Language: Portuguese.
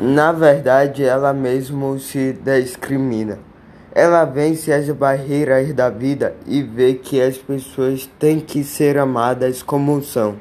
Na verdade, ela mesmo se discrimina. Ela vence as barreiras da vida e vê que as pessoas têm que ser amadas como são.